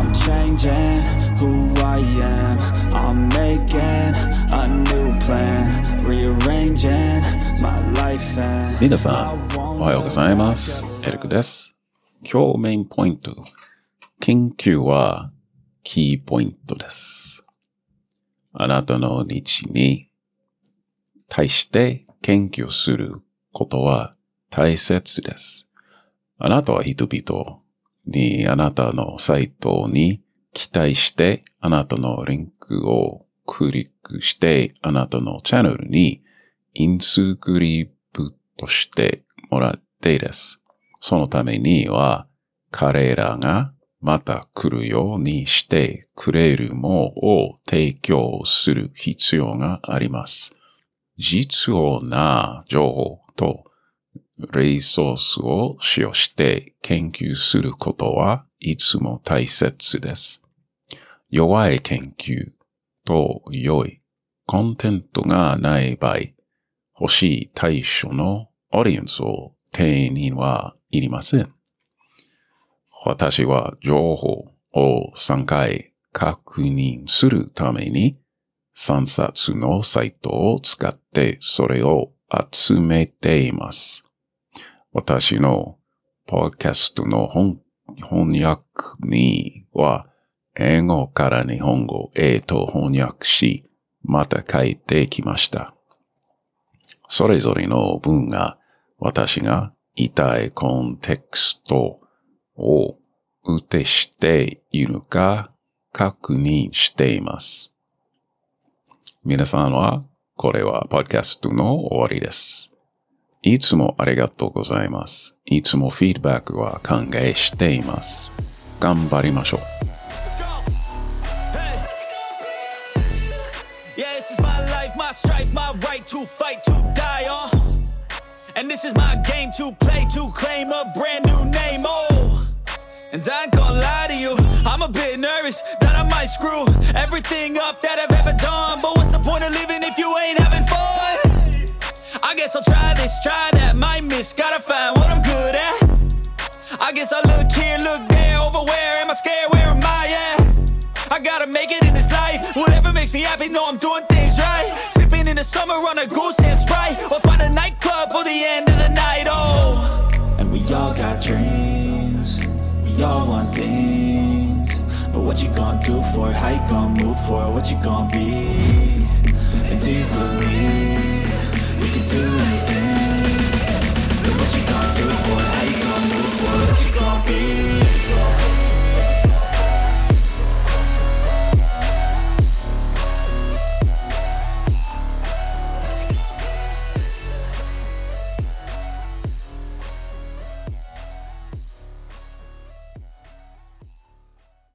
I'm changing who I am. I'm making a new plan. Rearranging my life and 皆さん、おはようございます。エリクです。今日メインポイント。研究はキーポイントです。あなたの日に対して研究することは大切です。あなたは人々にあなたのサイトに期待してあなたのリンクをクリックしてあなたのチャンネルにインスクリプトしてもらってです。そのためには彼らがまた来るようにしてくれるものを提供する必要があります。実用な情報とリソースを使用して研究することはいつも大切です。弱い研究と良いコンテンツがない場合、欲しい対象のオーディエンスを手にはいりません。私は情報を3回確認するために3冊のサイトを使ってそれを集めています。私のポッドキャストの翻翻訳には英語から日本語へと翻訳し、また書いてきました。それぞれの文が私が言いたいコンテクストを打てしているか確認しています。皆さんはこれはポッドキャストの終わりです。いつもありがとうございます。いつもフィードバックは歓迎しています。頑張りましょう。Strife my right to fight to die on. Uh. And this is my game to play, to claim a brand new name. Oh, and I ain't gonna lie to you, I'm a bit nervous that I might screw everything up that I've ever done. But what's the point of living try that, might miss, gotta find what I'm good at. I guess I look here, look there, over where am I scared? Where am I at? I gotta make it in this life. Whatever makes me happy, know I'm doing things right. Sipping in the summer on a goose and sprite, or find a nightclub for the end of the night. Oh, and we all got dreams. We all want things. But what you gonna do for it? How you gonna move for it? What you gonna be? And do you believe be.